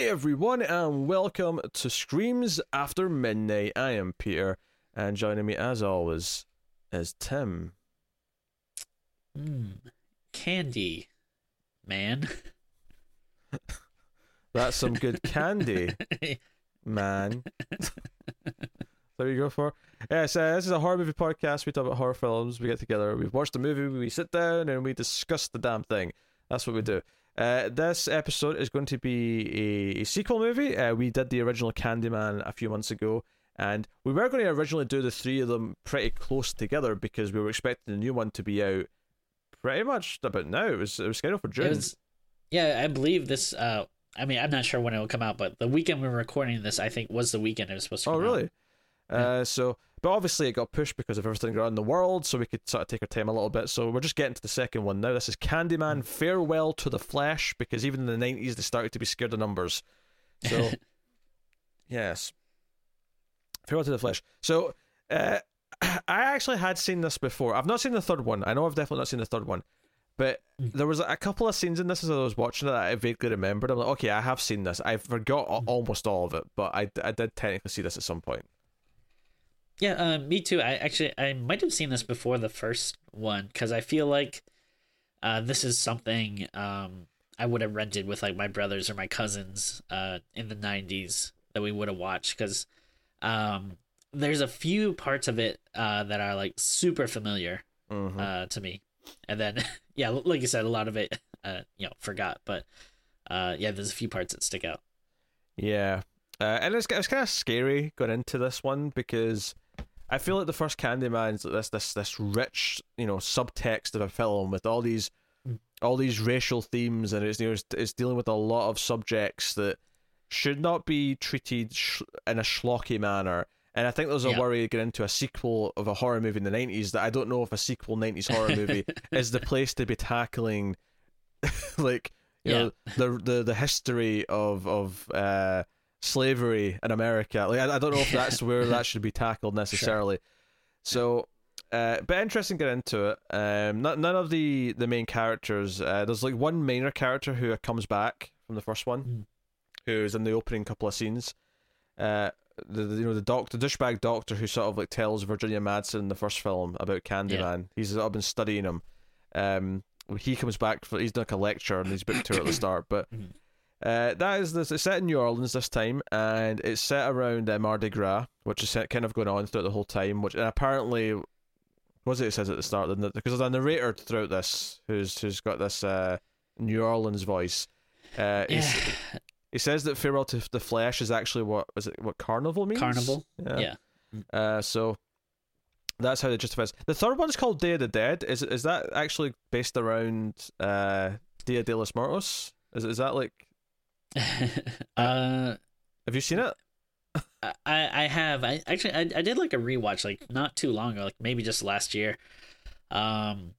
Hey everyone, and welcome to Screams After Midnight. I am Peter, and joining me as always is Tim. Mm, candy, man. That's some good candy, man. there you go for. Yes, uh, this is a horror movie podcast. We talk about horror films. We get together, we watch the movie, we sit down, and we discuss the damn thing. That's what we do. Uh, this episode is going to be a, a sequel movie. Uh, we did the original Candyman a few months ago, and we were going to originally do the three of them pretty close together because we were expecting the new one to be out pretty much about now. It was it was scheduled for June. Was, yeah, I believe this. Uh, I mean, I'm not sure when it will come out, but the weekend we were recording this, I think, was the weekend it was supposed to. Oh, really? Out. Uh, so, but obviously it got pushed because of everything around the world, so we could sort of take our time a little bit. So we're just getting to the second one now. This is Candyman: mm. Farewell to the Flesh, because even in the nineties they started to be scared of numbers. So, yes, Farewell to the Flesh. So, uh, I actually had seen this before. I've not seen the third one. I know I've definitely not seen the third one. But mm. there was a couple of scenes in this as I was watching it that I vaguely remembered. I'm like, okay, I have seen this. I forgot mm. almost all of it, but I, I did technically see this at some point. Yeah, uh, me too. I actually I might have seen this before the first one because I feel like uh, this is something um, I would have rented with like my brothers or my cousins uh, in the '90s that we would have watched because um, there's a few parts of it uh, that are like super familiar Mhm. uh, to me, and then yeah, like you said, a lot of it uh, you know forgot, but uh, yeah, there's a few parts that stick out. Yeah, uh, and it's it's kind of scary going into this one because I feel like the first Candyman's this this this rich you know subtext of a film with all these Mm. all these racial themes and it's you know, it's, it's dealing with a lot of subjects that should not be treated sh- in a schlocky manner. And I think there's a Yeah. worry getting into a sequel of a horror movie in the nineties that I don't know if a sequel nineties horror movie is the place to be tackling like you Yeah. know the the the history of of uh slavery in America. Like I, I don't know if that's where that should be tackled necessarily. So uh, but interesting to get into it. Um, not, none of the the main characters. Uh, there's like one minor character who comes back from the first one, Mm. who's in the opening couple of scenes. Uh, the, the you know the doctor, the douchebag doctor who sort of like tells Virginia Madsen in the first film about Candyman. He's sort of been studying him. Um, he comes back for he's done like a lecture and he's booked tour at the start, but. Mhm. Uh, that is this. It's set in New Orleans this time, and it's set around uh, Mardi Gras, which is set- kind of going on throughout the whole time. Which and apparently, what was it? It says at the start because there's a narrator throughout this who's who's got this uh, New Orleans voice. Uh, Yeah, he says that farewell to the flesh is actually what is it? What carnival means? carnival. Yeah. yeah. Uh, so that's how it justifies. The third one's called Day of the Dead. Is is that actually based around uh, Dia de los Muertos? Is is that like? uh, Have you seen it? I I have I actually I, I did like a rewatch like not too long ago like maybe just last year. Um,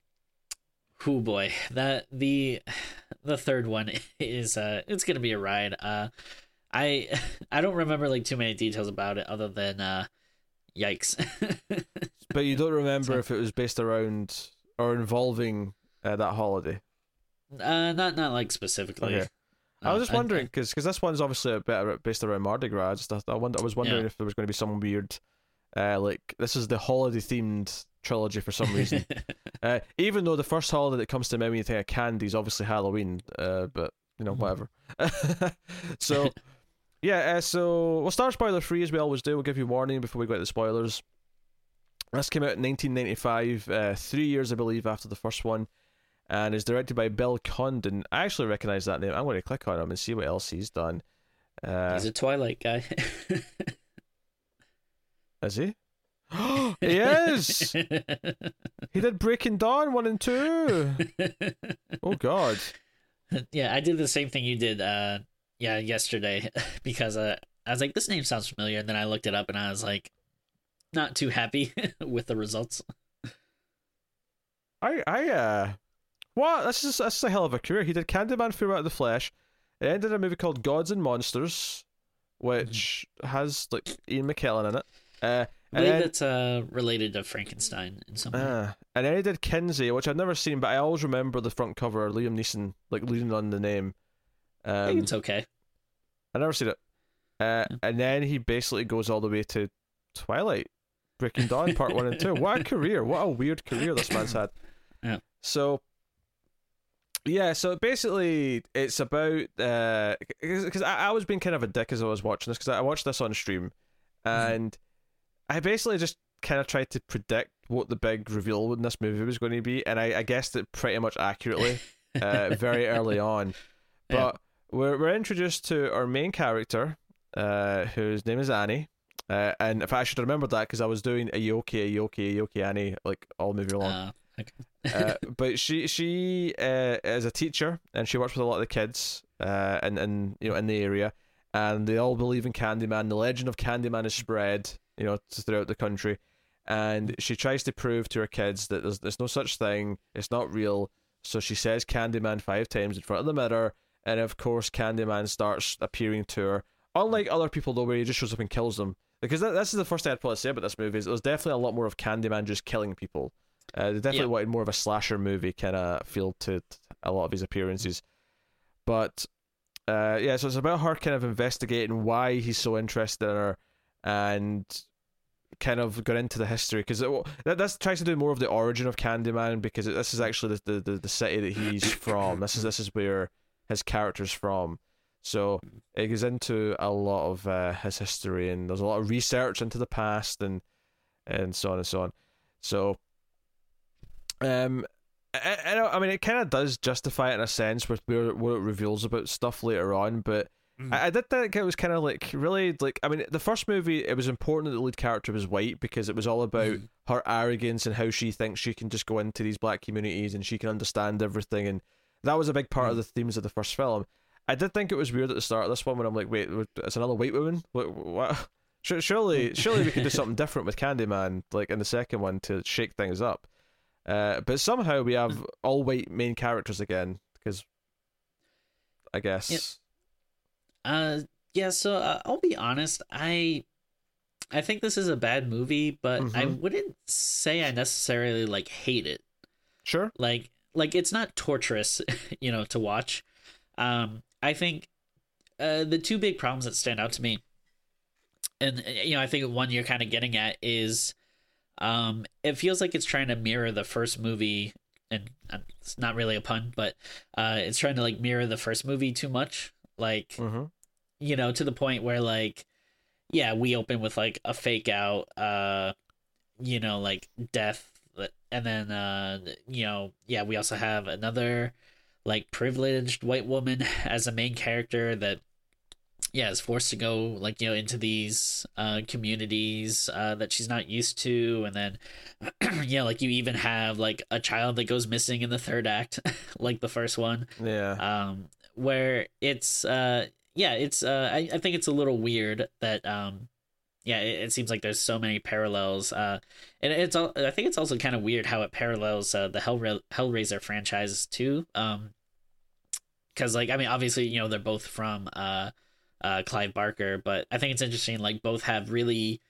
who boy that the the third one is uh it's gonna be a ride. Uh, I I don't remember like too many details about it other than uh, yikes. But you don't remember So- if it was based around or involving uh, that holiday. uh, not not like specifically. Okay. I was just I- wondering because this one's obviously a bit based around Mardi Gras. I just I, wonder, I was wondering Yeah. if there was going to be some weird, uh, like this is the holiday themed trilogy for some reason. uh, even though the first holiday that comes to mind when you think of candy is obviously Halloween, uh, but you know Mhm. whatever. so yeah, uh, so we'll start spoiler free as we always do. We'll give you warning before we go into the spoilers. This came out in 1995, uh, three years I believe after the first one, and is directed by Bill Condon. I actually recognize that name. I'm going to click on him and see what else he's done. Uh, He's a Twilight guy. is he? he is. He did Breaking Dawn one and two. Oh God. yeah, I did the same thing you did. Uh, yeah, yesterday because uh, I was like, this name sounds familiar, and then I looked it up, and I was like, not too happy with the results. I I uh what this is this is a hell of a career. He did Candyman Farewell to the Flesh. It ended a movie called Gods and Monsters, which has like Ian McKellen in it. Uh, I and believe then, it's uh related to Frankenstein in some way. uh, and then he did Kinsey, which I've never seen, but I always remember the front cover, Liam Neeson like leaning on the name. I think Um, it's okay. I never seen it. Uh, and then he basically goes all the way to Twilight, Breaking Dawn Part One and Two. What a career! What a weird career this man's had. Yeah. So, yeah. So basically, it's about because I, I was being kind of a dick as I was watching this because I watched this on stream, and I basically just kind of tried to predict what the big reveal in this movie was going to be, and I, I guessed it pretty much accurately uh, very early on. But Yeah. we're we're introduced to our main character, uh, whose name is Annie. Uh, and if I should remember that because I was doing a Yoki, a Yoki, a Yoki Annie like all the movie long. Uh, but she she uh, is a teacher and she works with a lot of the kids uh, in, in you know in the area, and they all believe in Candyman. The legend of Candyman is spread you know throughout the country, and she tries to prove to her kids that there's there's no such thing. It's not real. So she says Candyman five times in front of the mirror, and of course Candyman starts appearing to her. Unlike other people though, where he just shows up and kills them. Because that, this is the first thing I'd probably say about this movie is there's definitely a lot more of Candyman just killing people. Uh, they definitely Yeah. wanted more of a slasher movie kind of feel to a lot of his appearances. But uh, yeah, so it's about her kind of investigating why he's so interested in her and kind of got into the history because that this tries to do more of the origin of Candyman because it, this is actually the, the, the, the city that he's from. This is this is where his character's from. So it goes into a lot of uh, his history and there's a lot of research into the past and and so on and so on. So um I, I, I mean it kind of does justify it in a sense with where, where it reveals about stuff later on, but Mhm. I, I did think it was kind of like really like I mean the first movie it was important that the lead character was white because it was all about Mhm. her arrogance and how she thinks she can just go into these black communities and she can understand everything and that was a big part of the themes of the first film. I did think it was weird at the start of this one when I'm like, wait, it's another white woman. What? what? Surely, surely we could do something different with Candyman, like in the second one, to shake things up. Uh, but somehow we have all white main characters again because, I guess, Uh, yeah. So uh, I'll be honest. I, I think this is a bad movie, but I Mhm. wouldn't say I necessarily like hate it. sure, Like, like it's not torturous, you know, to watch. Um, I think, uh, the two big problems that stand out to me, and you know, I think one you're kind of getting at is, um, it feels like it's trying to mirror the first movie, and it's not really a pun, but uh, it's trying to like mirror the first movie too much, like hmm you know, to the point where like, yeah, we open with like a fake out, uh, you know, like death, and then uh, you know, yeah, we also have another like privileged white woman as a main character that yeah is forced to go like you know into these uh communities uh that she's not used to. And then yeah like you even have like a child that goes missing in the third act like the first one. Yeah, um where it's uh yeah it's uh I, I think it's a little weird that um yeah it, it seems like there's so many parallels uh and it's all i think it's also kind of weird how it parallels uh the Hell hellraiser franchise too um because like i mean obviously you know they're both from uh uh clive barker but i think it's interesting like both have really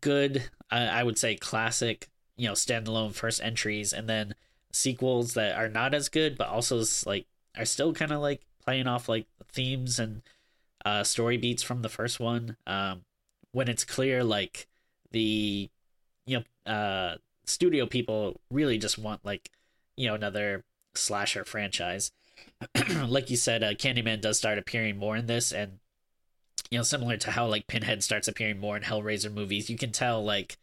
good uh, i would say classic you know standalone first entries and then sequels that are not as good but also like are still kind of like playing off like themes and uh story beats from the first one. Um when it's clear like the you know uh studio people really just want like you know another slasher franchise. Like you said uh candyman does start appearing more in this and you know similar to how like pinhead starts appearing more in hellraiser movies you can tell like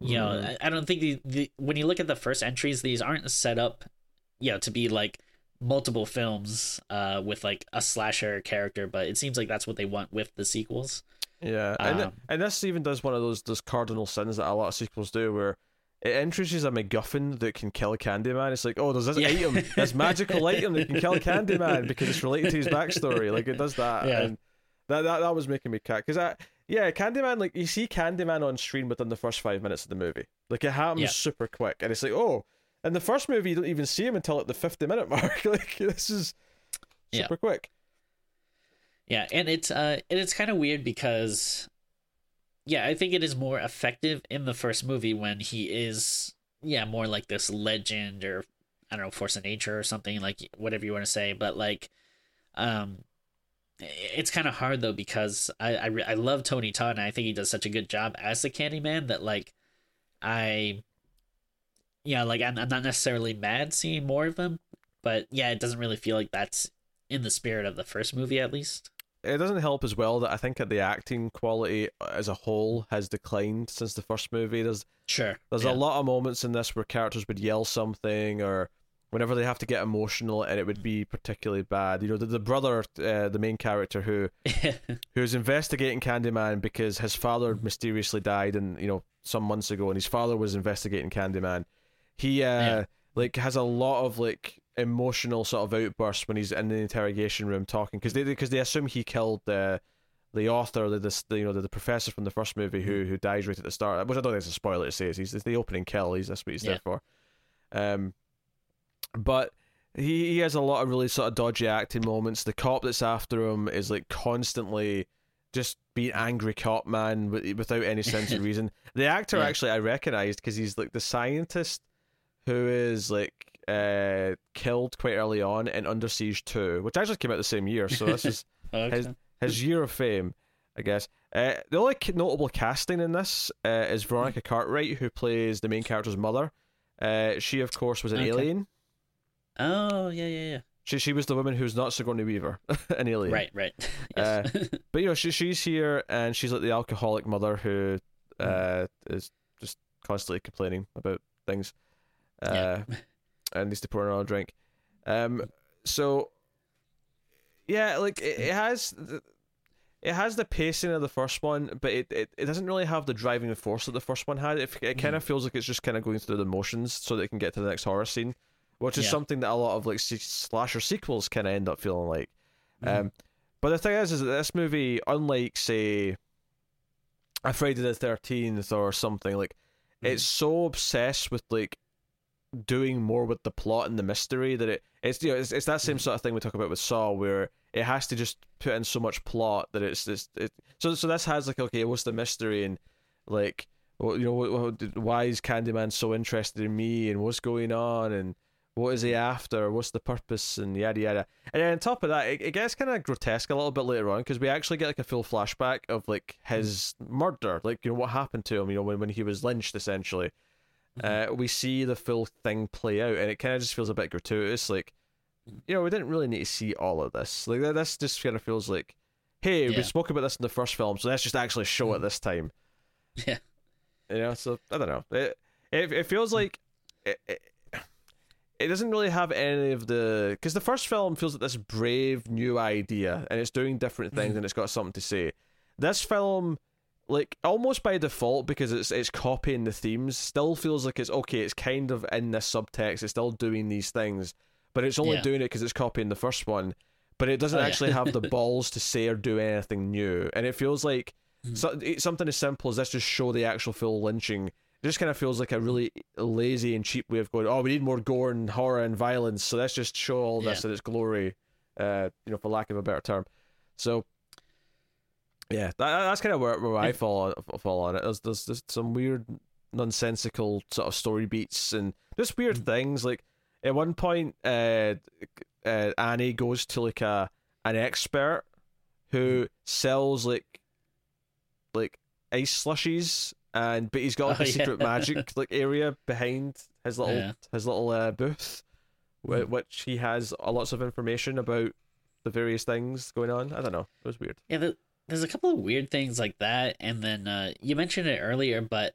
you know Mhm. I, I don't think the, the when you look at the first entries these aren't set up you know to be like multiple films uh with like a slasher character but it seems like that's what they want with the sequels yeah, and um, and this even does one of those those cardinal sins that a lot of sequels do, where it introduces a MacGuffin that can kill Candyman. It's like, oh, there's this Yeah. item, this magical item that can kill Candyman because it's related to his backstory. Like it does that, Yeah. and that that, that was making me cat because I. Yeah, Candyman, like you see Candyman on screen within the first five minutes of the movie. Like it happens Yeah. super quick, and it's like, oh, in the first movie you don't even see him until at the fifty minute mark. like this is Yeah. super quick. Yeah, and it's uh and it's kind of weird because yeah, I think it is more effective in the first movie when he is yeah, more like this legend or I don't know, force of nature or something like whatever you want to say, but like um it's kind of hard though because I I, I love Tony Todd and I think he does such a good job as the Candyman that like I yeah like I'm, I'm not necessarily mad seeing more of him, but yeah, it doesn't really feel like that's in the spirit of the first movie at least. It doesn't help as well that I think that the acting quality uh, as a whole has declined since the first movie. There's sure there's yeah. a lot of moments in this where characters would yell something or whenever they have to get emotional and it would be particularly bad. You know, the, the brother, uh, the main character who who's investigating Candyman because his father mysteriously died and you know some months ago and his father was investigating Candyman. He uh yeah. like has a lot of like emotional sort of outbursts when he's in the interrogation room talking because they because they assume he killed the the author, the, the you know the, the, professor from the first movie who who dies right at the start. Which I don't think it's a spoiler to say. Is he's it's the opening kill. He's that's what he's yeah. there for. Um, but he, he has a lot of really sort of dodgy acting moments. The cop that's after him is like constantly just being angry cop man without any sense of reason. The actor yeah. actually I recognized because he's like the scientist who is like uh killed quite early on in Under Siege 2, which actually came out the same year. So this is okay. his his year of fame, I guess. Uh, the only notable casting in this uh, is Veronica Cartwright, who plays the main character's mother. Uh, she, of course, was an okay. alien Oh yeah, yeah, yeah. She she was the woman who's not Sigourney Weaver, an alien. Right, right. Uh, but you know, she she's here and she's like the alcoholic mother who uh, mm. is just constantly complaining about things, uh, yeah. and needs to pour another drink. Um, so yeah, like it, it has. It has the pacing of the first one, but it, it, it doesn't really have the driving force that the first one had. It, it kind of mm. feels like it's just kind of going through the motions so that it can get to the next horror scene which is yeah. something that a lot of like slasher sequels kind of end up feeling like. Mm. Um, but the thing is, is that this movie, unlike say, a Friday the Thirteenth or something like, mm. it's so obsessed with like doing more with the plot and the mystery that it it's you know it's, it's that same mm. sort of thing we talk about with Saw where it has to just put in so much plot that it's just it so so this has like okay what's the mystery and like well, you know why is Candyman so interested in me and what's going on and what is he after? What's the purpose? And yada yada. And then on top of that, it, it gets kind of grotesque a little bit later on because we actually get like a full flashback of like his murder, like you know what happened to him. You know when when he was lynched essentially. Mm-hmm. Uh, we see the full thing play out, and it kind of just feels a bit gratuitous. Like, you know, we didn't really need to see all of this. Like, this just kind of feels like, hey, yeah. we spoke about this in the first film, so let's just actually show it mm-hmm. this time. Yeah. You know, so I don't know. It it, it feels like it, it, it doesn't really have any of the because the first film feels like this brave new idea and it's doing different things mm. and it's got something to say. This film, like almost by default, because it's it's copying the themes, still feels like it's okay. It's kind of in this subtext. It's still doing these things, but it's only yeah. doing it because it's copying the first one. But it doesn't oh, actually yeah. have the balls to say or do anything new, and it feels like mm. so, something as simple as let's just show the actual full lynching just kind of feels like a really lazy and cheap way of going. Oh, we need more gore and horror and violence, so let's just show all this yeah. in its glory. Uh, you know, for lack of a better term. So, yeah, that, that's kind of where, where I fall fall on it. There's, there's there's some weird nonsensical sort of story beats and just weird mm. things. Like at one point, uh, uh, Annie goes to like a an expert who mm. sells like like ice slushies and but he's got like, oh, a yeah. secret magic like area behind his little yeah. his little uh, booth, mm. which he has lots of information about the various things going on. I don't know. It was weird. Yeah, the, there's a couple of weird things like that, and then uh, you mentioned it earlier, but.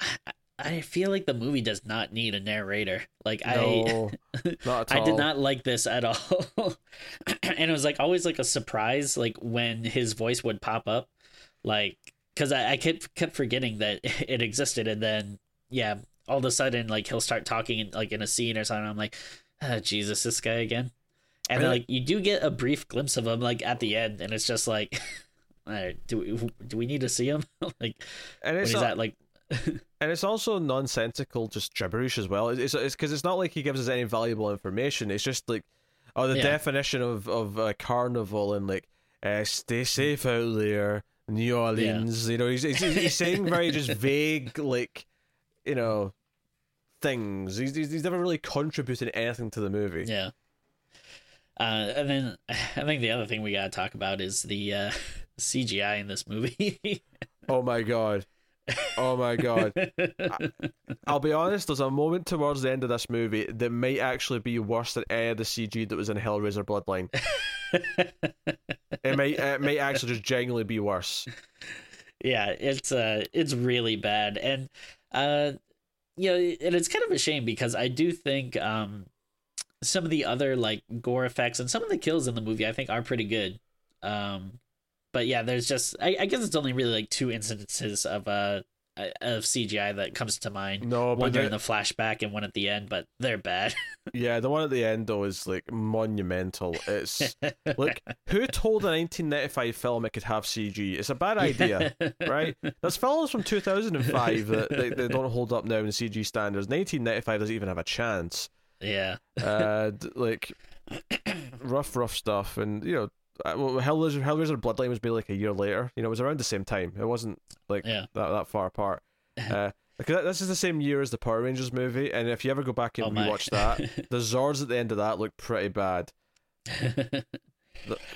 I, I feel like the movie does not need a narrator. Like no, I, I did not like this at all, and it was like always like a surprise, like when his voice would pop up, like because I, I kept kept forgetting that it existed, and then yeah, all of a sudden like he'll start talking in, like in a scene or something. I'm like, oh, Jesus, this guy again. And then, like you do get a brief glimpse of him like at the end, and it's just like, do we do we need to see him? like, and it's not, that like. and it's also nonsensical, just gibberish as well. It's it's because it's not like he gives us any valuable information. It's just like, oh, the yeah. definition of of a carnival and like, uh, stay safe out there. New Orleans. Yeah. You know, he's, he's, he's saying very just vague, like, you know, things. He's, he's, he's never really contributed anything to the movie. Yeah. Uh, and then I think the other thing we gotta talk about is the uh, CGI in this movie. Oh my god. Oh my god. I'll be honest, there's a moment towards the end of this movie that might actually be worse than any of the CG that was in Hellraiser Bloodline. it may it might actually just genuinely be worse. yeah, it's uh it's really bad. And uh you know, and it's kind of a shame because I do think um some of the other like gore effects and some of the kills in the movie I think are pretty good. Um but yeah, there's just I, I guess it's only really like two instances of uh of CGI that comes to mind. No, but one during the- the flashback and one at the end, but they're bad. yeah, the one at the end though is like monumental. It's like who told a 1995 film it could have CG? It's a bad idea, right? There's films from 2005 that they, they don't hold up now in CG standards. 1995 doesn't even have a chance. yeah. uh, like rough, rough stuff, and you know, uh, well, Hellraiser, Hellraiser Bloodline was made like a year later. You know, it was around the same time. It wasn't like Yeah. that that far apart. Uh, because this is the same year as the Power Rangers movie, and if you ever go back and Oh rewatch that, the Zords at the end of that look pretty bad.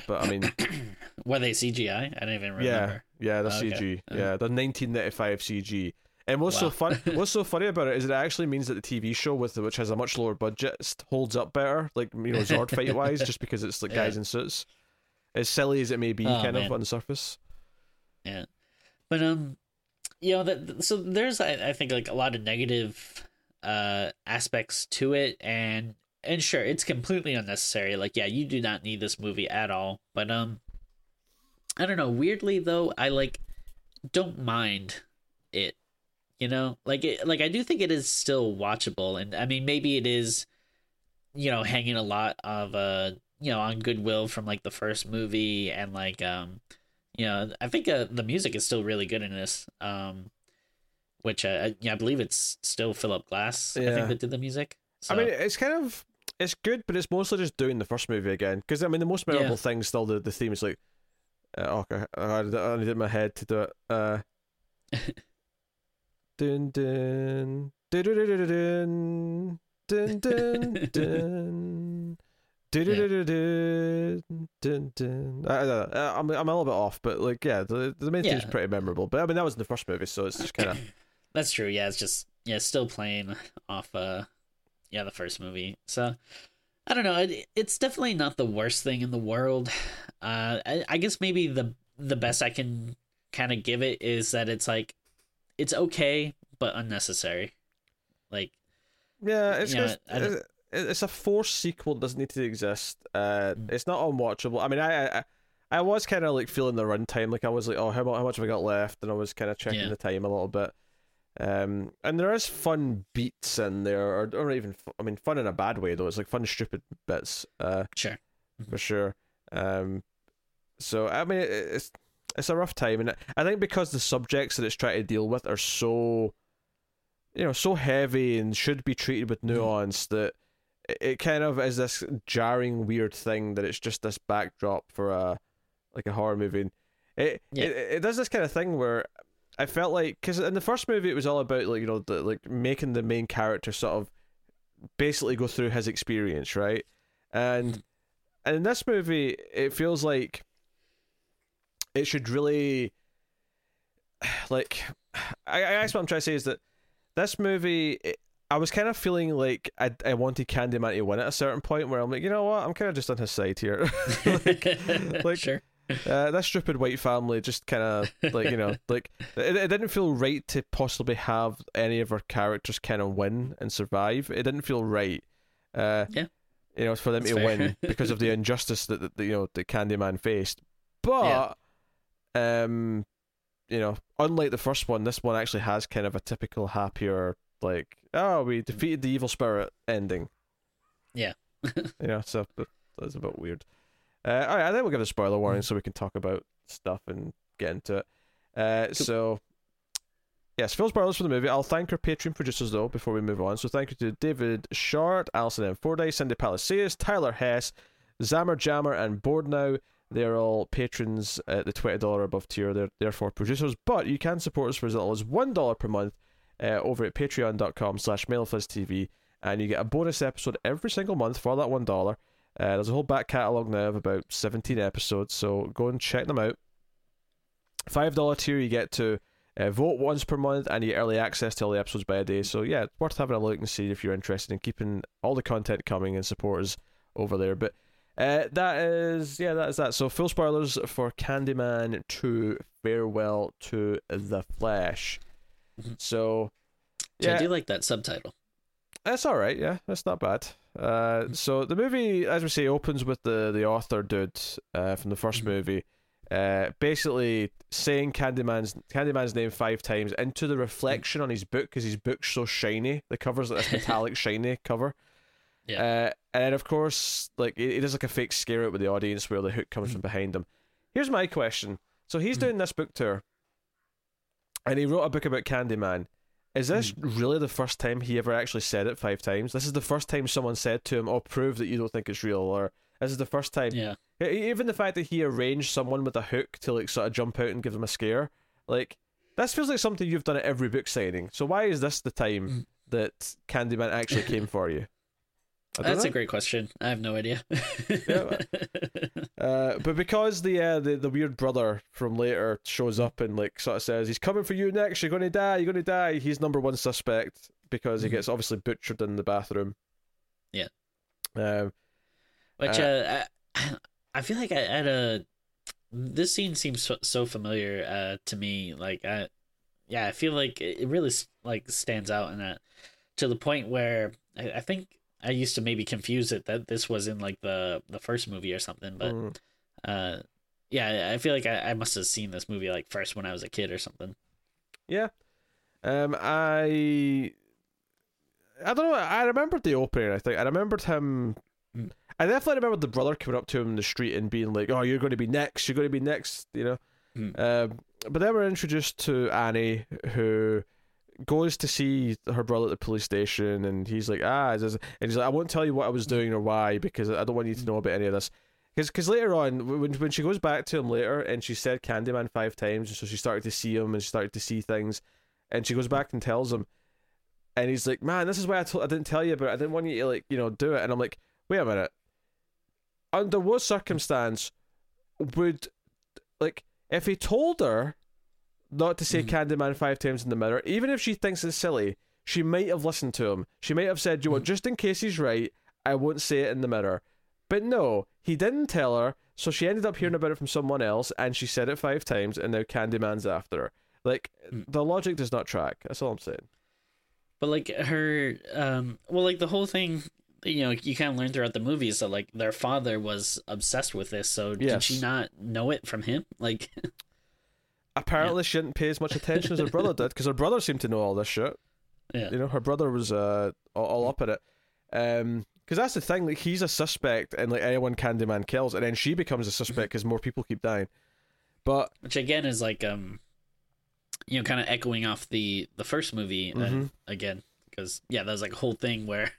But I mean, Were they CGI? I don't even remember. yeah, yeah, the Okay. CG, Uh. yeah, the 1995 CG. And what's so fun? what's so funny about it is it actually means that the TV show with which has a much lower budget holds up better, like you know Zord fight wise, just because it's like guys Yeah. in suits. As silly as it may be, Oh, kind of on the surface. Yeah, but um, you know that so there's I, I think like a lot of negative uh aspects to it, and and sure it's completely unnecessary. Like yeah, you do not need this movie at all. But um, I don't know. Weirdly though, I like don't mind it. You know, like it, like I do think it is still watchable, and I mean maybe it is, you know, hanging a lot of uh you know on goodwill from like the first movie and like um you know i think uh, the music is still really good in this um which uh, yeah i believe it's still philip glass i Yeah. think that did the music so, I mean, it's kind of it's good, but it's mostly just doing the first movie again. Because I mean, the most memorable Yeah. thing still the the theme is like, uh, okay, I, I need my head to do it. Uh, dun dun dun dun dun dun dun dun. Uh, I'm I'm a little bit off, but like yeah, the the main Yeah. pretty memorable. But I mean that was in the first movie, so it's just kind of that's true yeah it's just yeah still playing off uh yeah the first movie so i don't know it, it's definitely not the worst thing in the world uh I, I guess maybe the the best i can kind of give it is that it's like it's okay but unnecessary like Yeah, it's just it's a forced sequel doesn't need to exist. Uh, Mm. it's not unwatchable. I mean, I I, I was kind of like feeling the runtime, like I was like, oh, how much how much have I got left? And I was kind of checking Yeah. the time a little bit. Um, and there is fun beats in there, or or even I mean, fun in a bad way though. It's like fun stupid bits. Uh, sure for sure. Um, so I mean, it- it's it's a rough time, and I think because the subjects that it's trying to deal with are so, you know, so heavy and should be treated with nuance that it, it kind of is this jarring, weird thing that it's just this backdrop for a like a horror movie. And It, Yeah. it it does this kind of thing where I felt like because in the first movie it was all about like you know the, like making the main character sort of basically go through his experience, right? And mm-hmm. and in this movie, it feels like it should really like. I, I guess what I'm trying to say is that this movie, it, I was kind of feeling like I I wanted Candyman to win at a certain point where I'm like, you know what, I'm kind of just on his side here. like- like- sure uh, that stupid white family just kind of like you know like it, it didn't feel right to possibly have any of our characters kind of win and survive it didn't feel right uh Yeah. you know for them That's to fair. win because of the injustice that, that you know the candyman faced but um you know unlike the first one this one actually has kind of a typical happier like oh we defeated the evil spirit ending Yeah. know so but that's a bit weird uh, all right, I think we'll give a spoiler warning so we can talk about stuff and get into it. Uh, So, yes, full spoilers for the movie. I'll thank our Patreon producers though before we move on. So, thank you to David Short, Alison M. Fordyce, Cindy Palacios, Tyler Hess, Zammer Jammer, and Board Now. They're all patrons at the twenty dollar above tier. They're therefore producers, but you can support us for as little as one dollar per month uh, over at patreon.com slash TV, and you get a bonus episode every single month for that one dollar. Uh, there's a whole back catalogue now of about 17 episodes, so go and check them out. $5 tier, you get to uh, vote once per month and you get early access to all the episodes by a day. So, yeah, it's worth having a look and see if you're interested in keeping all the content coming and support over there. But uh, that is, yeah, that is that. So, full spoilers for Candyman 2 Farewell to the Flesh. Mhm. So, So yeah, I do like that subtitle. that's all right. Yeah, that's not bad. Uh, so the movie, as we say, opens with the the author dude uh, from the 1st Mhm. movie, uh, basically saying Candyman's Candyman's name five times into the reflection on his book because his book's so shiny. The cover's like this metallic shiny cover. Yeah. Uh, and of course, like it, it is like a fake scare out with the audience where the hook comes from behind him. Here's my question: So he's doing this book tour, and he wrote a book about Candyman. Is this really the first time he ever actually said it five times? This is the first time someone said to him, "Oh, prove that you don't think it's real," or this is the first time. Yeah. Even the fact that he arranged someone with a hook to like sort of jump out and give them a scare, like this feels like something you've done at every book signing. So why is this the time Mm. that Candyman actually came for you? That's know. a great question. I have no idea. Yeah, Uh, but because the, uh, the the weird brother from later shows up and like sort of says he's coming for you next, you're gonna die, you're gonna die. He's number one suspect because he Mhm. gets obviously butchered in the bathroom. Yeah. Um. Which Uh, uh, I, I feel like I had a this scene seems so, so familiar uh, to me. Like, I, yeah, I feel like it it really like stands out in that to the point where I, I think I used to maybe confuse it that this was in like the the first movie or something. But mm, uh, yeah, I feel like I, I must have seen this movie like first when I was a kid or something. yeah. Um. I. I don't know. I remembered the opening. I think I remembered him. Mm. I definitely remember the brother coming up to him in the street and being like, "Oh, you're going to be next. You're going to be next." You know. Mm. Um, but then we're introduced to Annie, who goes to see her brother at the police station, and he's like, "Ah," and he's like, "I won't tell you what I was doing or why because I don't want you to know about any of this." Because later on, when when she goes back to him later, and she said Candyman five times, and so she started to see him and she started to see things, and she goes back and tells him, and he's like, "Man, this is why I told I didn't tell you about. I didn't want you to like you know do it." And I'm like, "Wait a minute. Under what circumstance would like if he told her not to say Mhm. Candyman five times in the mirror, even if she thinks it's silly, she might have listened to him. She might have said, "You know, what, just in case he's right, I won't say it in the mirror." But no, he didn't tell her, so she ended up hearing about it from someone else, and she said it five times, and now Candyman's after her. Like Mm. the logic does not track. That's all I'm saying. But like her, um, well, like the whole thing, you know, you kind of learn throughout the movie is that like their father was obsessed with this. So did she not know it from him? Like, Apparently, she didn't pay as much attention as her brother did, because her brother seemed to know all this shit. yeah, You know, her brother was uh all, all up in it. Um, because that's the thing. Like, he's a suspect, and like anyone Candyman kills, and then she becomes a suspect because more people keep dying. But which again is like, um, you know, kind of echoing off the the first movie uh, Mhm. again because yeah, there's like a whole thing where,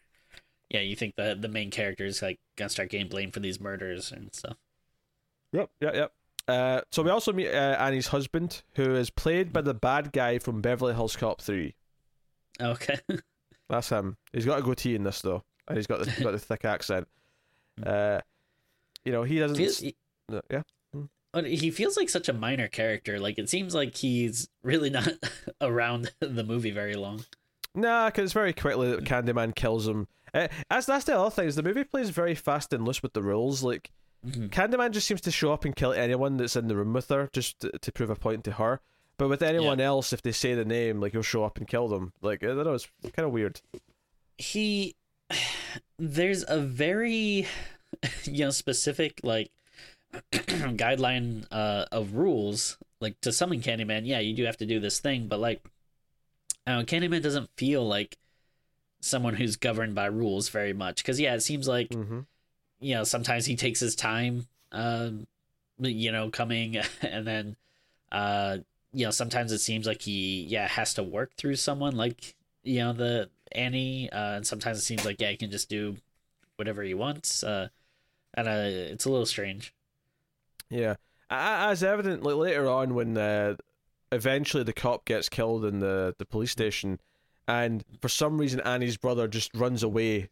yeah, you think the the main character is like gonna start getting blamed for these murders and stuff. Yep, yep, yep. Uh, so we also meet uh, Annie's husband, who is played by the bad guy from Beverly Hills Cop Three. Okay, That's him. He's got a goatee in this though, and he's got the, he's got the thick accent. Uh, you know, he doesn't. feels, s- yeah, he feels like such a minor character. Like it seems like he's really not around the movie very long. nah, because it's very quickly that Candyman kills him. Uh, that's that's the other thing is the movie plays very fast and loose with the rules. Like Mhm. Candyman just seems to show up and kill anyone that's in the room with her, just to, to prove a point to her. But with anyone else, if they say the name, like he'll show up and kill them. Like I don't know, it's kind of weird. He, there's a very, you know, specific like guideline uh, of rules. Like to summon Candyman, yeah, you do have to do this thing, but like, I don't know, Candyman doesn't feel like someone who's governed by rules very much. Because yeah, it seems like hmm you know sometimes he takes his time um you know coming and then uh you know sometimes it seems like he yeah has to work through someone like you know the annie uh and sometimes it seems like yeah he can just do whatever he wants uh and uh it's a little strange. Yeah, as evident later on when uh, eventually the cop gets killed in the the police station, and for some reason Annie's brother just runs away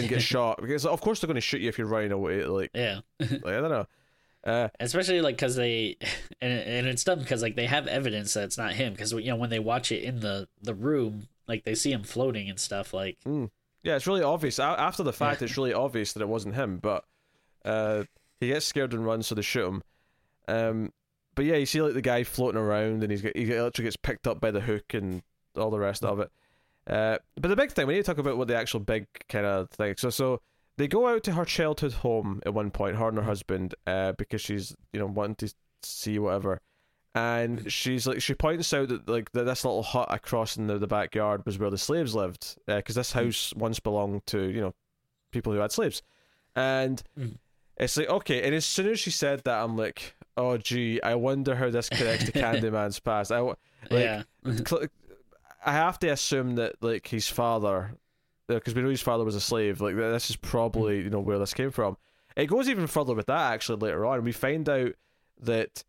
and get shot because of course they're going to shoot you if you're running away. Like, Yeah. like I don't know. Uh, Especially like because they, and and it's dumb because like they have evidence that it's not him because you know when they watch it in the the room like they see him floating and stuff like yeah, it's really obvious after the fact. It's really obvious that it wasn't him, but uh, he gets scared and runs, so they shoot him. Um, but yeah, you see like the guy floating around, and he's get, he literally gets picked up by the hook and all the rest of it. Uh, but the big thing we need to talk about what the actual big kind of thing. So so they go out to her childhood home at one point, her and her husband, uh, because she's you know wanting to see whatever. And she's like, she points out that like that this little hut across in the, the backyard was where the slaves lived, because this house once belonged to you know people who had slaves, and Mm. it's like okay. And as soon as she said that, I'm like, oh gee, I wonder how this connects to Candyman's past. I like, yeah cl- I have to assume that like his father, because we know his father was a slave. Like this is probably you know where this came from. It goes even further with that actually later on. We find out that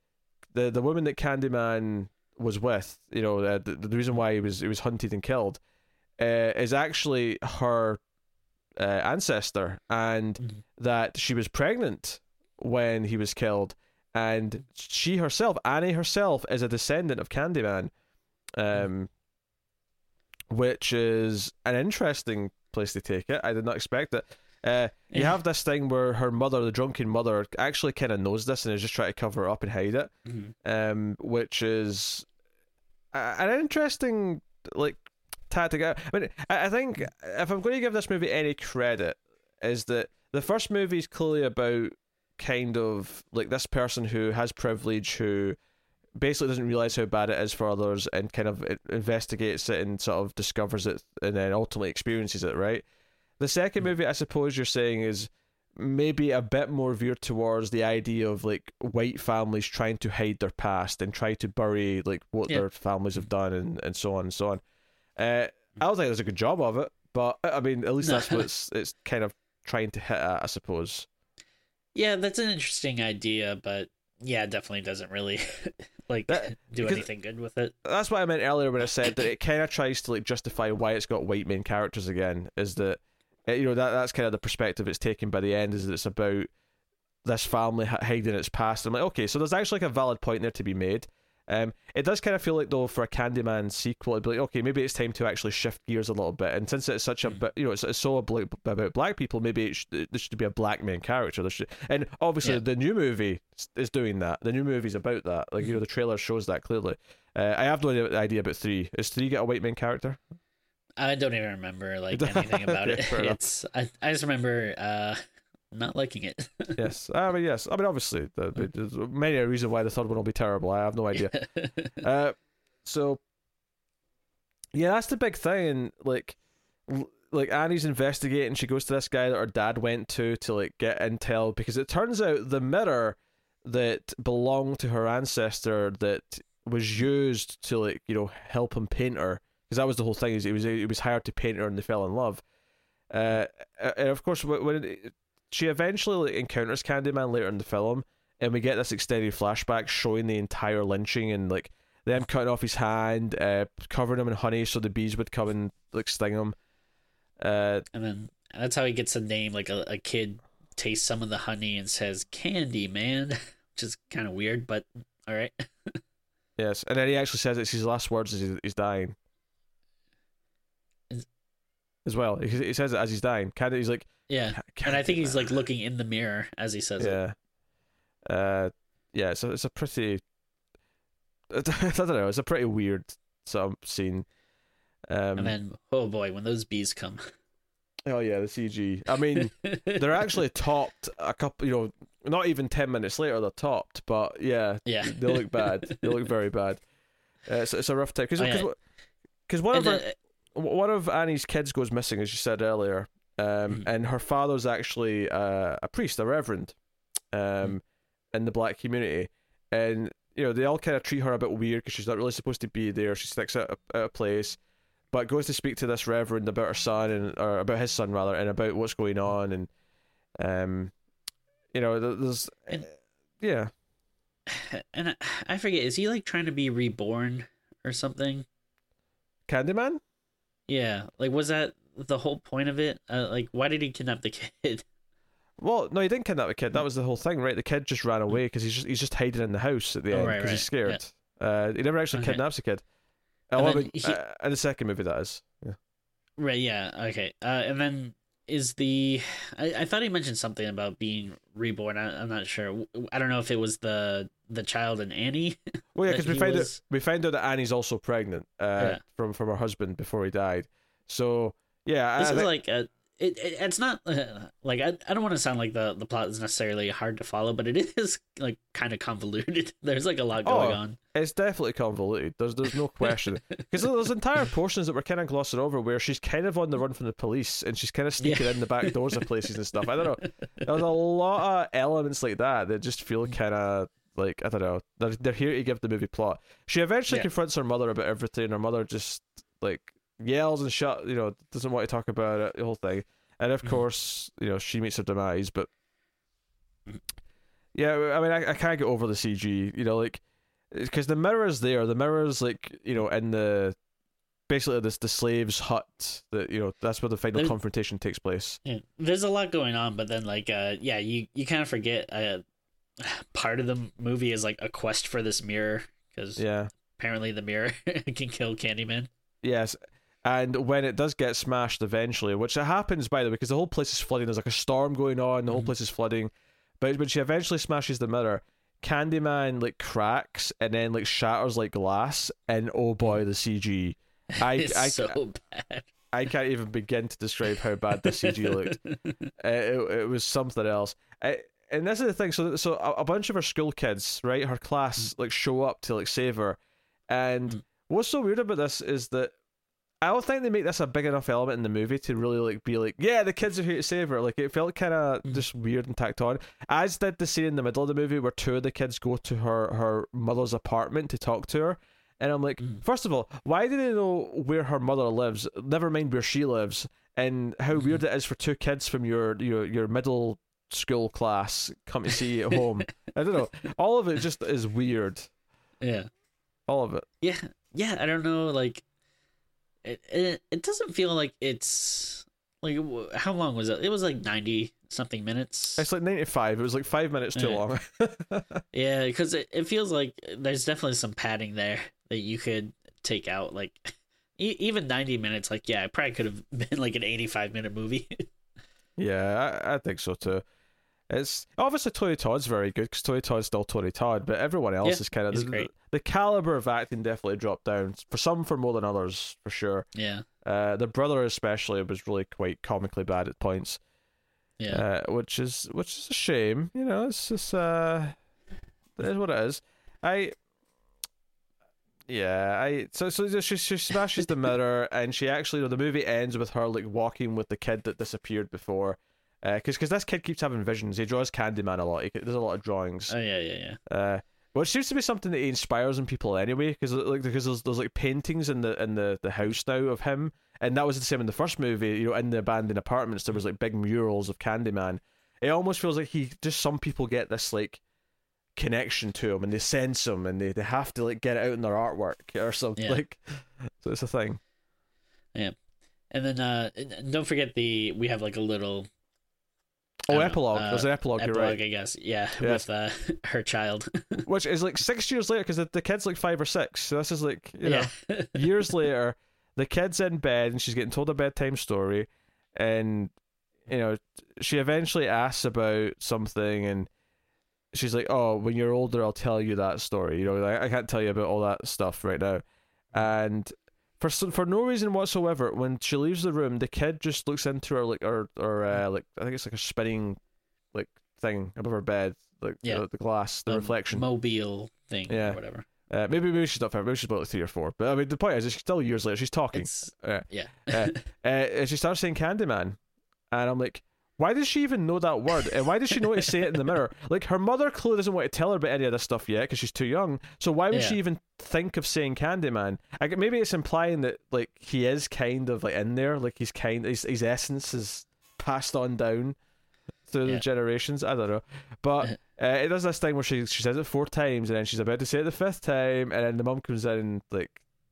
the the woman that Candyman was with, you know, uh, the, the reason why he was he was hunted and killed, uh, is actually her uh, ancestor, and Mhm. that she was pregnant when he was killed, and she herself, Annie herself, is a descendant of Candyman, um, which is an interesting place to take it. I did not expect it. Uh, you Yeah. have this thing where her mother, the drunken mother, actually kind of knows this and is just trying to cover it up and hide it Mhm. um, which is a- an interesting like tactic. I mean, I I think if I'm going to give this movie any credit, is that the first movie is clearly about kind of like this person who has privilege who basically doesn't realize how bad it is for others and kind of investigates it and sort of discovers it and then ultimately experiences it right the second movie i suppose you're saying is maybe a bit more veered towards the idea of like white families trying to hide their past and try to bury like what Yeah. their families have done and, and so on and so on. Uh, I don't think there's a good job of it, but I mean at least that's what it's, it's kind of trying to hit at, I suppose. yeah that's an interesting idea but yeah it definitely doesn't really like That- do anything good with it That's what I meant earlier when I said that it kind of tries to like justify why it's got white main characters again. Is that uh, you know that that's kind of the perspective it's taken by the end. Is that it's about this family hi- hiding its past. I'm like, okay, so there's actually like a valid point there to be made. Um, it does kind of feel like though for a Candyman sequel, it'd be like, okay, maybe it's time to actually shift gears a little bit. And since it's such a, Mm. bit, you know, it's, it's so about black people, maybe it sh- there should be a black main character. There should, and obviously Yeah. the new movie is doing that. The new movie's about that. Like you know, the trailer shows that clearly. Uh, I have no idea- idea about three. Is three get a white main character? i don't even remember like anything about Okay, it enough. it's I, I just remember uh not liking it yes. I mean, yes. I mean, obviously, the, the, there's many a reason why the third one will be terrible. I have no idea. uh, so yeah, that's the big thing. And like, like Annie's investigating. She goes to this guy that her dad went to to like get intel because it turns out the mirror that belonged to her ancestor that was used to like you know help him paint her because that was the whole thing. Is he was he was hired to paint her and they fell in love. Uh, and of course, when when it, she eventually like, encounters Candyman later in the film, and we get this extended flashback showing the entire lynching and like them cutting off his hand, uh, covering him in honey so the bees would come and like sting him. Uh, and then that's how he gets a name like a, a kid tastes some of the honey and says candy man which is kind of weird but all right yes, and then he actually says it's his last words as he's dying. As well, he, says it as he's dying. Candy, he's like, yeah and i think he's like looking in the mirror as he says it yeah, uh, yeah. So it's a pretty, I don't know, it's a pretty weird sort of scene. Um, and then oh boy when those bees come oh yeah, the CG. I mean, they're actually topped a couple. You know, not even ten minutes later they're topped. But yeah, yeah they look bad. they look very bad. Uh, it's, it's a rough time because Oh, yeah. because one of one of Annie's kids goes missing, as you said earlier, um, Mhm. and her father's actually uh, a priest, a reverend, um, Mhm. in the black community, and you know they all kind of treat her a bit weird because she's not really supposed to be there. She sticks out a, of place, but goes to speak to this reverend about her son and or about his son rather, and about what's going on, and um, you know, there's And- yeah, and I, I forget is he like trying to be reborn or something Candyman. Yeah like was that the whole point of it? Uh, like, why did he kidnap the kid? Well, no, he didn't kidnap the kid. That was the whole thing, right? The kid just ran away because he's just he's just hiding in the house at the Oh, end right, because he's right. scared. Uh, he never actually Okay. kidnaps the kid. And Oh, I then he- uh, in the second movie, that is. Yeah. Right. Yeah. Okay. Uh, and then is the I, I thought he mentioned something about being reborn. I, I'm not sure. I don't know if it was the the child and Annie. Well, yeah, because we find was- out we find out that Annie's also pregnant uh, Yeah. from from her husband before he died. So yeah, this I is like a. It, it, it's not uh, like I, I don't want to sound like the, the plot is necessarily hard to follow, but it is like kind of convoluted. There's like a lot going Oh, on. It's definitely convoluted. There's there's no question because there's entire portions that we're kind of glossing over where she's kind of on the run from the police and she's kind of sneaking in the back doors of places and stuff. I don't know. There's a lot of elements like that that just feel kind of like I don't know. They're they're here to give the movie plot. She eventually Yeah. confronts her mother about everything. Her mother just like yells and shut. You know, doesn't want to talk about it. The whole thing. And of Mhm. course, you know, she meets her demise. But Mhm. yeah, I mean, I, I can't get over the CG. You know, like because the mirror's there. The mirror's like you know in the basically this the slaves' hut. That you know that's where the final There- confrontation takes place. Yeah, there's a lot going on, but then like uh yeah, you you kind of forget uh part of the movie is like a quest for this mirror because Yeah. apparently the mirror can kill Candyman. Yes. And when it does get smashed eventually, which it happens by the way, because the whole place is flooding, there's like a storm going on, the whole Mhm. place is flooding. But when she eventually smashes the mirror, Candyman like cracks and then like shatters like glass, and oh boy, the CG. I it's I, so bad. I can't even begin to describe how bad the CG looked. Uh, it, it was something else. I, and this is the thing. So, so a, a bunch of her school kids, right, her class, like show up to like save her. And Mm. what's so weird about this is that I don't think they make this a big enough element in the movie to really like be like, yeah, the kids are here to save her. Like it felt kind of Mm. just weird and tacked on. As did the scene in the middle of the movie where two of the kids go to her her mother's apartment to talk to her. And I'm like, Mm. first of all, why do they know where her mother lives? Never mind where she lives, and how Mm-hmm. weird it is for two kids from your your your middle school class come to see you at home. I don't know. All of it just is weird. yeah. All of it. Yeah. Yeah, I don't know like it it, it doesn't feel like it's like how long was it? It was like 90 something minutes. It's like 95. It was like five minutes too long. Yeah, because it, it feels like there's definitely some padding there that you could take out. Like, e- even 90 minutes, like, yeah, it probably could have been like an 85 minute movie. yeah, I, I think so too. It's obviously Tony Todd's very good because Tony Todd's still Tony Todd, but everyone else Yeah, is kind of the, the caliber of acting definitely dropped down for some for more than others for sure. yeah. Uh, the brother especially was really quite comically bad at points. Yeah. uh, which is which is a shame. You know, it's just uh, it is what it is. I, yeah, I so so she she smashes the mirror, and she actually, you know, the movie ends with her like walking with the kid that disappeared before. Because because this kid keeps having visions. He draws Candyman a lot. He, there's a lot of drawings. oh, yeah, yeah, yeah. Uh, which seems to be something that he inspires in people anyway, because like because there's, there's like paintings in the in the, the house now of him, and that was the same in the first movie. You know, in the abandoned apartments, there was like big murals of Candyman. It almost feels like he just some people get this like connection to him, and they sense him, and they, they have to like get it out in their artwork or something. Yeah. Like, so it's a thing. Yeah, and then, uh, don't forget the, we have like a little Oh, I epilogue. uh, There's an epilogue. epilogue, You're right. I guess. Yeah. Yes. With uh, her child. Which is like six years later, because the, the kid's like five or six. So this is like you know. yeah. years later, the kid's in bed and she's getting told a bedtime story, and you know she eventually asks about something, and she's like, "Oh, when you're older, I'll tell you that story." You know, like I can't tell you about all that stuff right now, and. For, for no reason whatsoever, when she leaves the room, the kid just looks into her like or or uh, like I think it's like a spinning like thing above her bed, like Yeah. the, the glass, the Um, reflection. Mobile thing Yeah. or whatever. Uh, maybe maybe she's not fair. Maybe she's about like three or four. But I mean, the point is, she's still years later. She's talking. It's, Yeah. yeah. Uh, uh, and she starts saying Candyman, and I'm like, why does she even know that word? And why does she know to say it in the mirror? Like her mother clearly doesn't want to tell her about any of this stuff yet because she's too young. So why would Yeah. she even think of saying Candyman? I, maybe it's implying that like he is kind of like in there, like he's kind, his, his essence is passed on down through the generations. I don't know, but uh, it does this thing where she she says it four times and then she's about to say it the fifth time, and then the mum comes in and like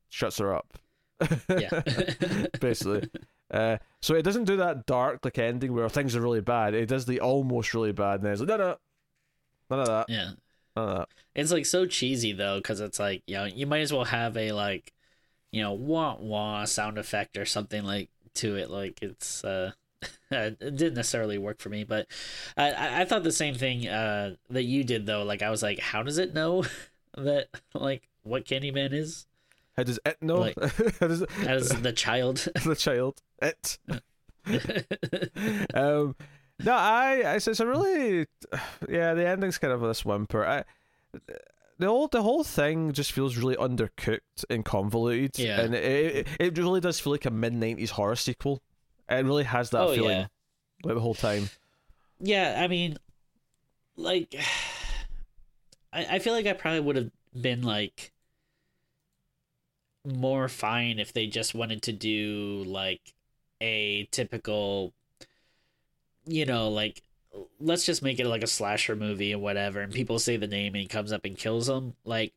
shuts her up. Yeah. basically. Uh, so it doesn't do that dark like ending where things are really bad. It does the almost really bad, and then it's like no, no, none of that. Yeah. None of that. It's like so cheesy though, because it's like you know you might as well have a like, you know, wah wah sound effect or something like to it. Like it's uh, it didn't necessarily work for me, but I I, I thought the same thing uh that you did though. Like I was like, how does it know that like what Candyman is How does it know? Like- How does it, as the child? the child it? um, no, I, I it's, it's a really, yeah, the ending's kind of this whimper. I, the whole the whole thing just feels really undercooked and convoluted, Yeah. and it, it it really does feel like a mid nineties horror sequel. It really has that Oh, feeling yeah. like the whole time. yeah, I mean, like, I I feel like I probably would have been like more fine if they just wanted to do like a typical, you know, like let's just make it like a slasher movie or whatever, and people say the name and he comes up and kills them. Like,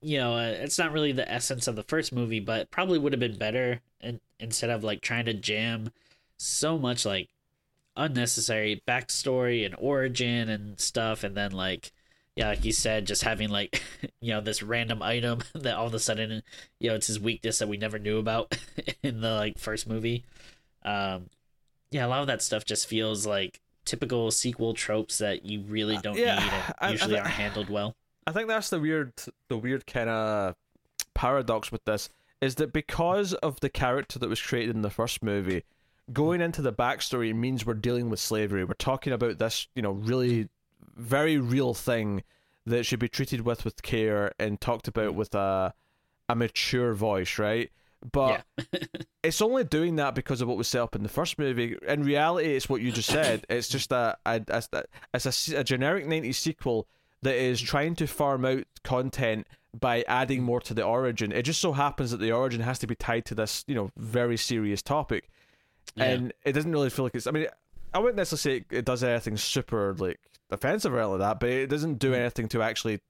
you know, uh, it's not really the essence of the first movie, but probably would have been better and instead of like trying to jam so much like unnecessary backstory and origin and stuff and then like yeah like you said just having like you know this random item that all of a sudden you know it's his weakness that we never knew about in the like first movie um yeah a lot of that stuff just feels like typical sequel tropes that you really don't yeah, need I- I and usually thi- aren't handled well I think that's the weird the weird kind of paradox with this is that because of the character that was created in the first movie, going into the backstory means we're dealing with slavery. We're talking about this, you know, really very real thing that should be treated with with care and talked about mm. with a a mature voice, right? But it's only doing that because of what was set up in the first movie. In reality, it's what you just said. It's just a, a, a, it's a, a generic 90s sequel that is trying to farm out content by adding mm. more to the origin. It just so happens that the origin has to be tied to this, you know, very serious topic. Yeah. And it doesn't really feel like it's. I mean, I wouldn't necessarily say it does anything super, like, offensive or anything like that, but it doesn't do anything to actually,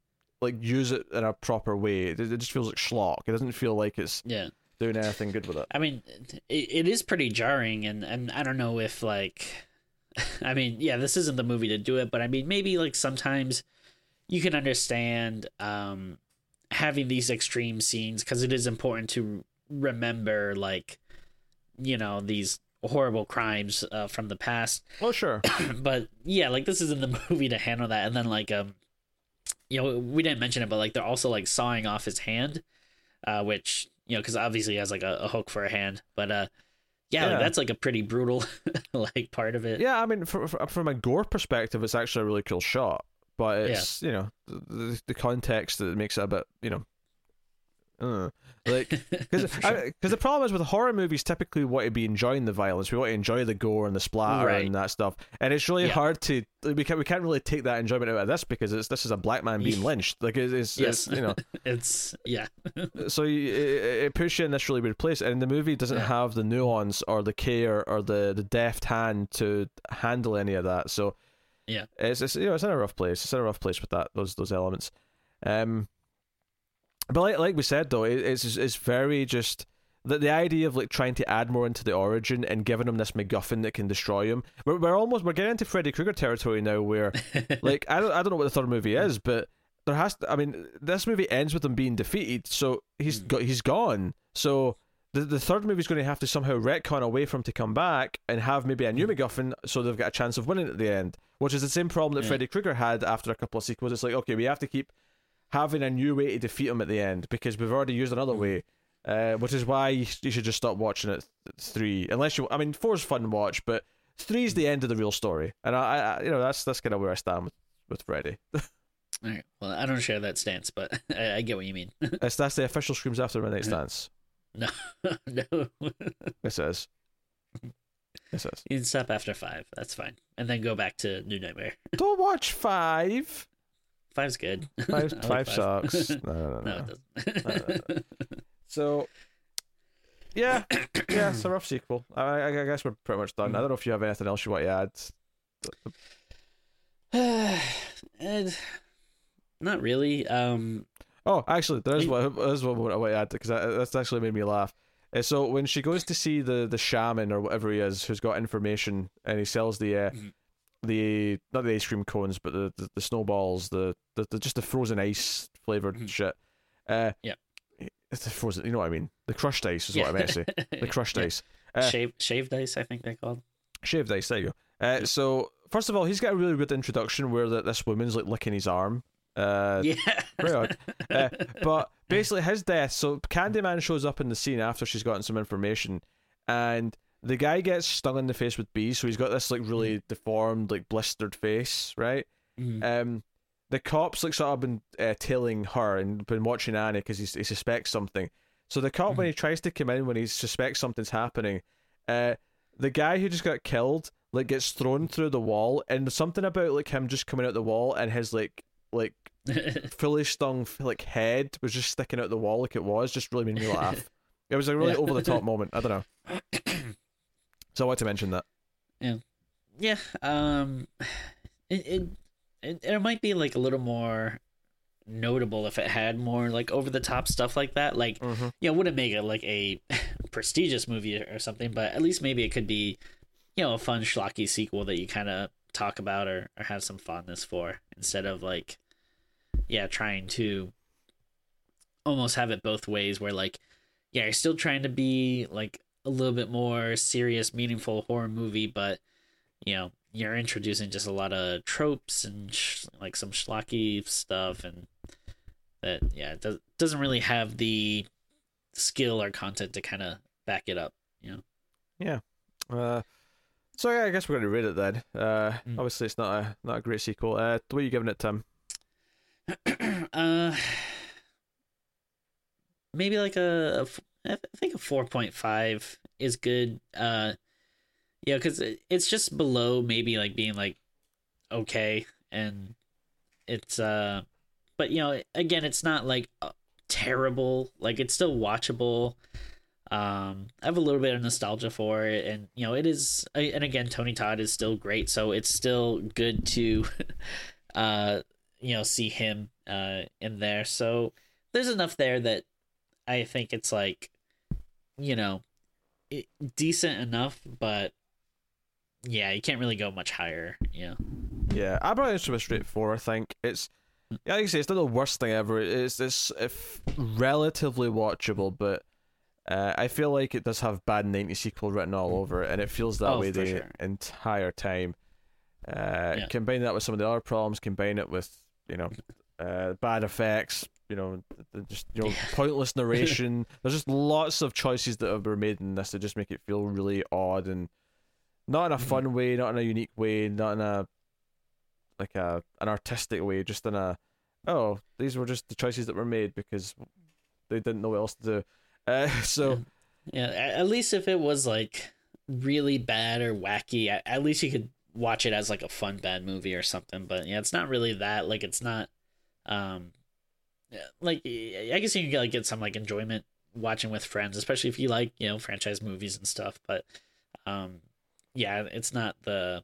like, use it in a proper way. It, it just feels like schlock. It doesn't feel like it's yeah doing anything good with it. I mean, it, it is pretty jarring, and, and I don't know if like, I mean, yeah, this isn't the movie to do it, but I mean, maybe like sometimes you can understand um, having these extreme scenes because it is important to remember, like, you know, these horrible crimes uh, from the past. Well, sure. but yeah, like this is in the movie to handle that. And then like um, you know, we didn't mention it, but like they're also like sawing off his hand, uh, which you know, because obviously he has like a, a hook for a hand, but uh, yeah, Yeah. like that's like a pretty brutal like part of it. Yeah, I mean, for, for, from a gore perspective, it's actually a really cool shot. But it's you know the, the context that makes it a bit you know, uh, like because sure. the problem is with horror movies, typically we want to be enjoying the violence, we want to enjoy the gore and the splatter Right. and that stuff, and it's really Yeah. hard to we can't we can't really take that enjoyment out of this because it's this is a black man being lynched, like it's, it's, Yes. it's you know it's yeah, so you, it, it puts you in this really weird place, and the movie doesn't Yeah. have the nuance or the care or the the deft hand to handle any of that. So Yeah. it's, it's you know it's in a rough place. It's in a rough place with that those those elements. Um, but like like we said though, it, it's it's very just. The, the idea of like trying to add more into the origin and giving him this MacGuffin that can destroy him, we're, we're almost we're getting into Freddy Krueger territory now, where like I don't I don't know what the third movie is, but there has to. I mean, this movie ends with him being defeated, so he's Hmm. got he's gone. So the the third movie is going to have to somehow retcon away from to come back and have maybe a new MacGuffin, so they've got a chance of winning at the end. Which is the same problem that Yeah. Freddy Krueger had after a couple of sequels. It's like okay, we have to keep having a new way to defeat him at the end because we've already used another way. Uh, which is why you, should just stop watching it three, unless you. I mean, four's fun to watch, but three's the end of the real story, and I, I you know, that's that's kind of where I stand with, with Freddy. All right. Well, I don't share that stance, but I, I get what you mean. It's that's the official Screams After Midnight stance. no, no, It says. It says. you can stop after five. That's fine, and then go back to New Nightmare. Don't watch five. Five's good. Five, I like five sucks. No, no, no. no, no. it doesn't. So, yeah, yeah, it's a rough sequel. I, I, I guess we're pretty much done. I don't know if you have anything else you want to add. not really. Um, Oh, actually, there is You- one. There is one more I want to add because that's actually made me laugh. Uh, so when she goes to see the the shaman or whatever he is, who's got information, and he sells the uh, Mhm. The not the ice cream cones, but the the, the snowballs, the, the the just the frozen ice flavored Mhm. shit. Uh, Yep. It's the frozen. You know what I mean? The crushed ice is what I meant to say. The crushed Yeah. ice. Uh, Shave shaved ice, I think they're called. Shaved ice. There you go. Uh, so first of all, he's got a really good introduction where that this woman's like licking his arm. Uh, yeah. very odd. Uh, but basically, his death. So Candyman shows up in the scene after she's gotten some information, and the guy gets stung in the face with bees. So he's got this like really deformed, like blistered face, right? Mhm. Um, the cops like sort of been uh, tailing her and been watching Annie because he, he suspects something. So the cop when he tries to come in when he suspects something's happening, uh, the guy who just got killed like gets thrown through the wall, and something about like him just coming out the wall and his like like fully stung like head was just sticking out the wall like it was just really made me laugh. It was a really Yeah. over the top moment. I don't know. So I wanted to mention that. yeah. Yeah. Um, it, it it it might be like a little more notable if it had more like over the top stuff like that. Like Mm-hmm. you know, wouldn't make it like a prestigious movie or something, but at least maybe it could be, you know, a fun schlocky sequel that you kind of talk about or, or have some fondness for instead of like, yeah, trying to almost have it both ways where like, yeah, you're still trying to be like a little bit more serious, meaningful horror movie, but you know, you're introducing just a lot of tropes and sh- like some schlocky stuff and that yeah it does, doesn't really have the skill or content to kind of back it up you know Yeah. Uh, so yeah, I guess we're going to rate it then. Uh, Mm. obviously it's not a not a great sequel. Uh, what are you giving it, Tim? uh maybe like a, I think a 4.5 is good uh yeah cuz it's just below maybe like being like okay and it's uh but you know again it's not like terrible like it's still watchable. Um i have a little bit of nostalgia for it and you know it is and again tony todd is still great so it's still good to uh you know see him uh in there. So there's enough there that i think it's like you know it, decent enough but yeah you can't really go much higher Yeah. Yeah, I brought it to a straight four. I think it's yeah, like I say, it's not the worst thing ever. It's it's if relatively watchable, but uh, I feel like it does have bad '90s sequel written all over it, and it feels that Oh, way the sure. entire time. Uh, Yeah. Combine that with some of the other problems. Combine it with you know uh, bad effects. You know, just you know pointless narration. There's just lots of choices that have been made in this that just make it feel really odd and not in a Mhm. fun way, not in a unique way, not in a like a an artistic way, just in a oh these were just the choices that were made because they didn't know what else to do. Uh, so Yeah, a- at least if it was like really bad or wacky, at, least you could watch it as like a fun bad movie or something. But yeah, it's not really that. Like it's not, um, yeah, like I guess you can get, like get some like enjoyment watching with friends, especially if you like you know franchise movies and stuff. But um, yeah, it's not the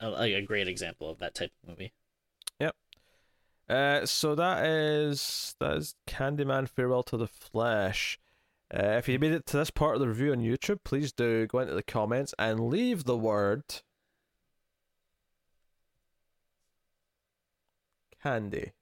a, like a great example of that type of movie. Yep. Uh, so that is that is Candyman Farewell to the Flesh. Uh, if you made it to this part of the review on YouTube, please do go into the comments and leave the word candy.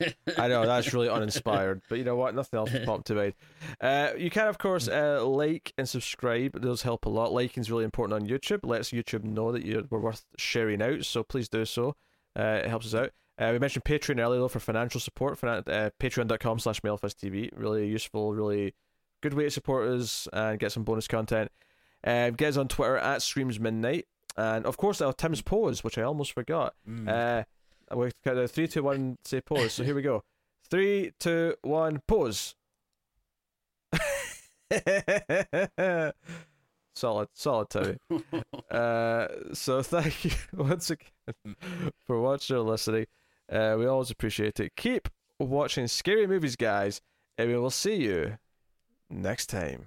I know that's really uninspired, but you know what? Nothing else is popped to mind. Uh, you can, of course, uh, like and subscribe. Those help a lot. Liking is really important on YouTube. It lets YouTube know that you're we're worth sharing out. So please do so. Uh, it helps us out. Uh, we mentioned Patreon earlier though for financial support. For uh, patreon.com slash TV. Really useful, really good way to support us and get some bonus content. Uh, get us on Twitter at Screams Midnight. And of course, our Tim's pose, which I almost forgot. Uh, we count down three, two, one, say pause. So here we go. Three, two, one, pause. solid, solid, Timmy. Uh, so thank you once again for watching and listening. Uh, we always appreciate it. Keep watching scary movies, guys, and we will see you next time.